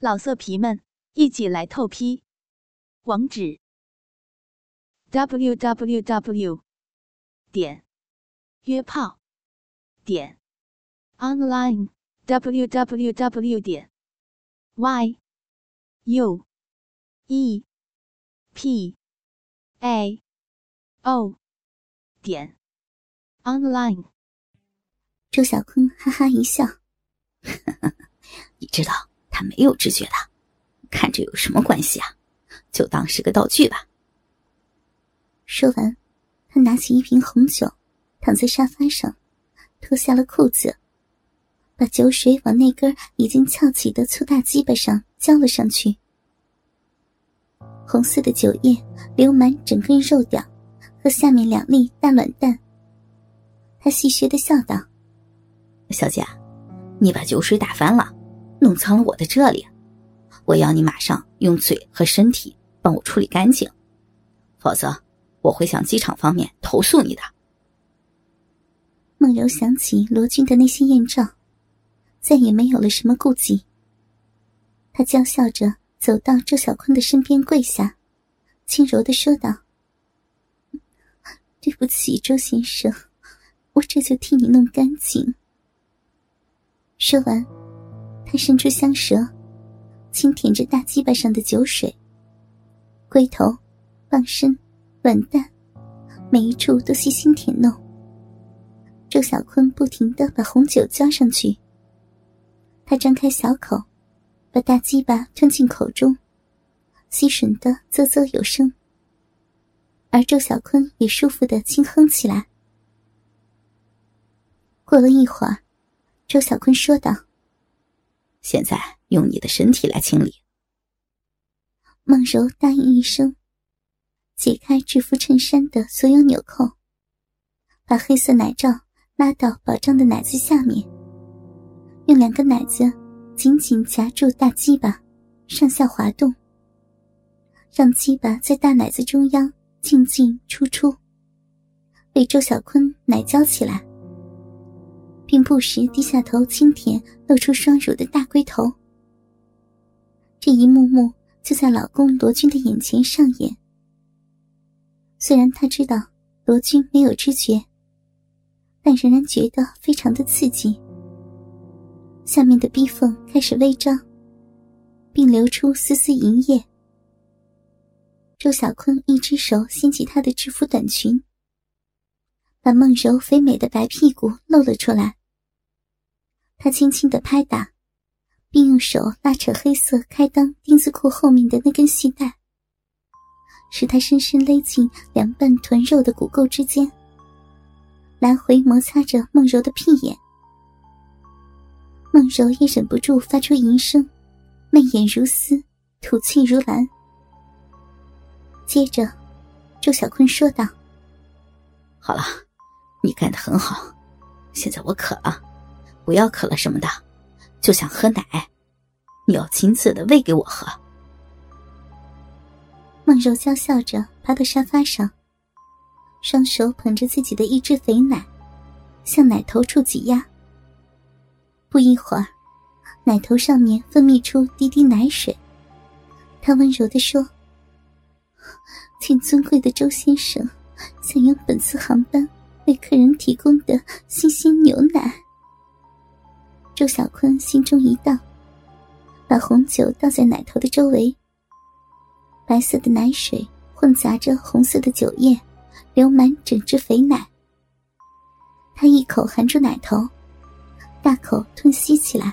老色皮们，一起来透批！网址：w w w 点约炮点 online w w w 点 y u e p a o 点 online。周小坤哈哈一笑：“ 你知道。”他没有知觉的，看着有什么关系啊？就当是个道具吧。说完，他拿起一瓶红酒，躺在沙发上，脱下了裤子，把酒水往那根已经翘起的粗大鸡巴上浇了上去。红色的酒液流满整根肉屌和下面两粒大卵蛋。他戏谑的笑道：“小姐，你把酒水打翻了。”弄脏了我的这里，我要你马上用嘴和身体帮我处理干净，否则我会向机场方面投诉你的。梦柔想起罗军的那些艳照，再也没有了什么顾忌。他娇笑着走到周小坤的身边，跪下，轻柔的说道：“对不起，周先生，我这就替你弄干净。”说完。他伸出香舌，轻舔着大鸡巴上的酒水。龟头、棒身、卵蛋，每一处都细心舔弄。周小坤不停的把红酒浇上去。他张开小口，把大鸡巴吞进口中，吸吮的啧啧有声。而周小坤也舒服的轻哼起来。过了一会儿，周小坤说道。现在用你的身体来清理。孟柔答应一声，解开制服衬衫的所有纽扣，把黑色奶罩拉到宝藏的奶子下面，用两个奶子紧紧夹住大鸡巴，上下滑动，让鸡巴在大奶子中央进进出出，被周小坤奶浇起来。并不时低下头轻舔露出双乳的大龟头。这一幕幕就在老公罗军的眼前上演。虽然他知道罗军没有知觉，但仍然觉得非常的刺激。下面的逼缝开始微张，并流出丝丝银液。周小坤一只手掀起她的制服短裙，把梦柔肥美的白屁股露了出来。他轻轻的拍打，并用手拉扯黑色开裆丁字裤后面的那根细带，使它深深勒进两瓣臀肉的骨沟之间，来回摩擦着梦柔的屁眼。梦柔也忍不住发出淫声，媚眼如丝，吐气如兰。接着，周小坤说道：“好了，你干得很好，现在我渴了。”不要渴了什么的，就想喝奶，你要亲自的喂给我喝。孟柔娇笑着爬到沙发上，双手捧着自己的一只肥奶，向奶头处挤压。不一会儿，奶头上面分泌出滴滴奶水。她温柔的说：“请尊贵的周先生，享用本次航班为客人提供的新鲜牛奶。”周小坤心中一荡，把红酒倒在奶头的周围。白色的奶水混杂着红色的酒液，流满整只肥奶。他一口含住奶头，大口吞吸起来。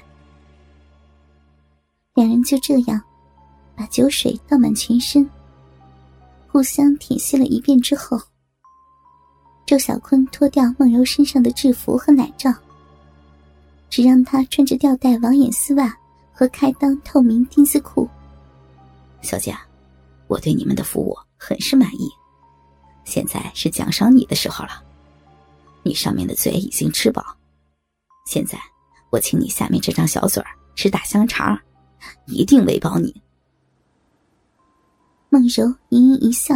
两人就这样，把酒水倒满全身，互相舔吸了一遍之后，周小坤脱掉梦柔身上的制服和奶罩。只让她穿着吊带网眼丝袜和开裆透明丁字裤。小姐，我对你们的服务很是满意，现在是奖赏你的时候了。你上面的嘴已经吃饱，现在我请你下面这张小嘴吃大香肠，一定喂饱你。梦柔盈盈一笑，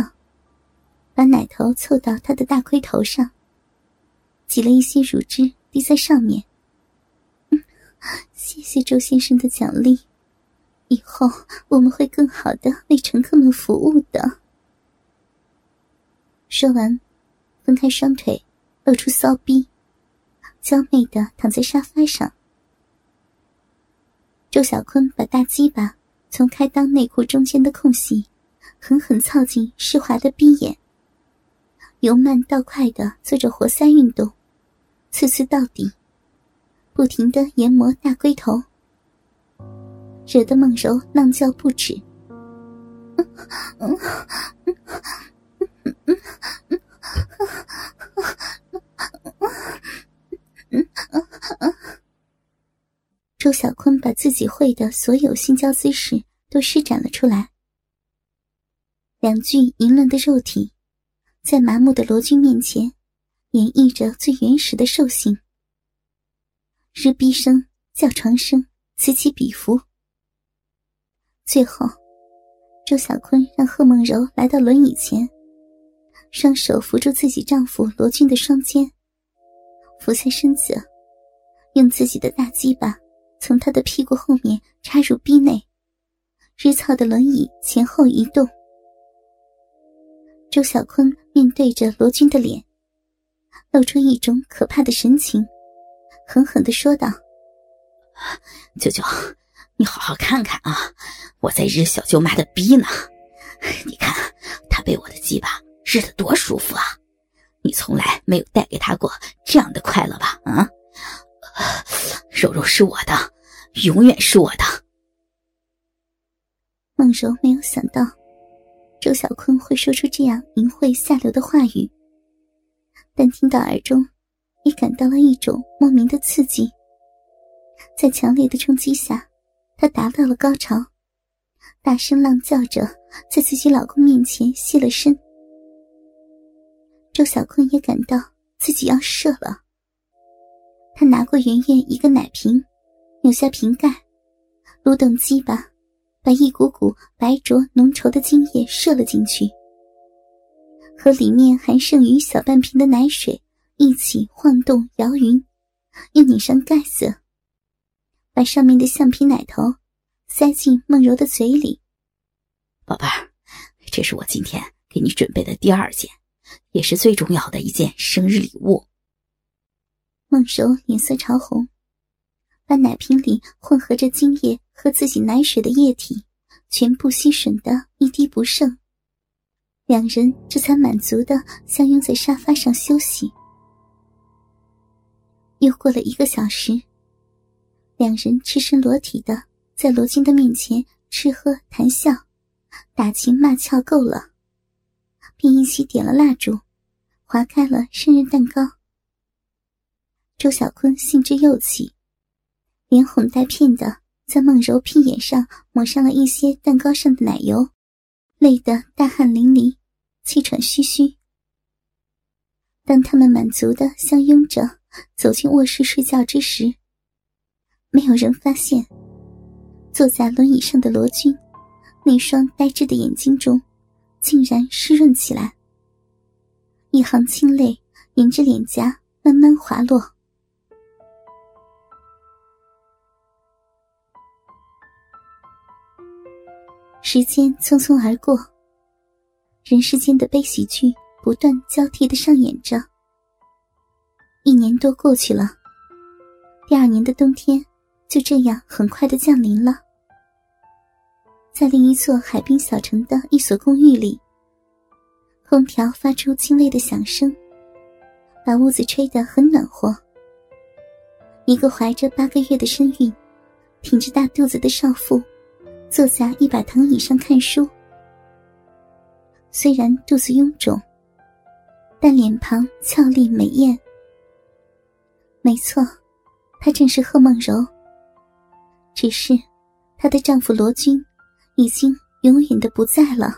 把奶头凑到他的大盔头上，挤了一些乳汁滴在上面。谢谢周先生的奖励，以后我们会更好的为乘客们服务的。说完，分开双腿，露出骚逼，娇媚的躺在沙发上。周小坤把大鸡巴从开裆内裤中间的空隙，狠狠操进湿滑的逼眼，由慢到快的做着活塞运动，次次到底，不停的研磨大龟头，惹得梦柔浪叫不止。周小坤把自己会的所有性交姿势都施展了出来，两具淫乱的肉体，在麻木的罗军面前，演绎着最原始的兽性。日逼声、叫床声此起彼伏。最后，周小坤让贺梦柔来到轮椅前。双手扶住自己丈夫罗军的双肩，俯下身子，用自己的大鸡巴从他的屁股后面插入逼内，日操的轮椅前后移动。周小坤面对着罗军的脸，露出一种可怕的神情，狠狠的说道：“舅舅，你好好看看啊，我在日小舅妈的逼呢，你看她被我的鸡巴。”日的多舒服啊！你从来没有带给她过这样的快乐吧？啊，柔柔是我的，永远是我的。孟柔没有想到周小坤会说出这样淫秽下流的话语，但听到耳中，也感到了一种莫名的刺激。在强烈的冲击下，她达到了高潮，大声浪叫着，在自己老公面前现了身。周小坤也感到自己要射了。他拿过圆圆一个奶瓶，扭下瓶盖，撸动鸡巴，把一股股白浊浓稠的精液射了进去，和里面还剩余小半瓶的奶水一起晃动摇匀，又拧上盖子，把上面的橡皮奶头塞进梦柔的嘴里。宝贝儿，这是我今天给你准备的第二件。也是最重要的一件生日礼物。梦柔脸色潮红，把奶瓶里混合着精液和自己奶水的液体全部吸吮的一滴不剩。两人这才满足的相拥在沙发上休息。又过了一个小时，两人赤身裸体的在罗京的面前吃喝谈笑，打情骂俏够了。便一起点了蜡烛，划开了生日蛋糕。周小坤兴致又起，连哄带骗的在梦柔屁眼上抹上了一些蛋糕上的奶油，累得大汗淋漓，气喘吁吁。当他们满足的相拥着走进卧室睡觉之时，没有人发现，坐在轮椅上的罗军那双呆滞的眼睛中。竟然湿润起来，一行清泪沿着脸颊慢慢滑落。时间匆匆而过，人世间的悲喜剧不断交替的上演着。一年多过去了，第二年的冬天就这样很快的降临了。在另一座海滨小城的一所公寓里，空调发出轻微的响声，把屋子吹得很暖和。一个怀着八个月的身孕、挺着大肚子的少妇，坐在一把藤椅上看书。虽然肚子臃肿，但脸庞俏丽美艳。没错，她正是贺梦柔。只是，她的丈夫罗军。已经永远的不在了。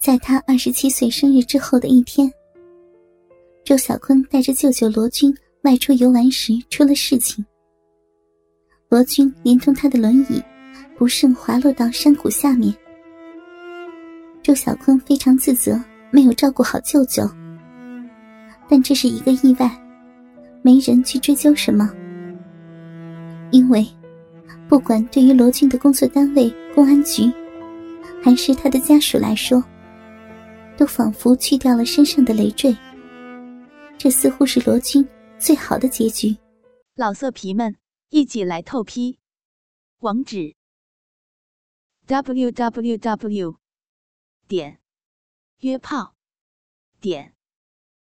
在他二十七岁生日之后的一天，周小坤带着舅舅罗军外出游玩时出了事情。罗军连同他的轮椅不慎滑落到山谷下面。周小坤非常自责，没有照顾好舅舅。但这是一个意外，没人去追究什么，因为。不管对于罗军的工作单位公安局，还是他的家属来说，都仿佛去掉了身上的累赘。这似乎是罗军最好的结局。老色皮们，一起来透批！网址：w w w 点约炮点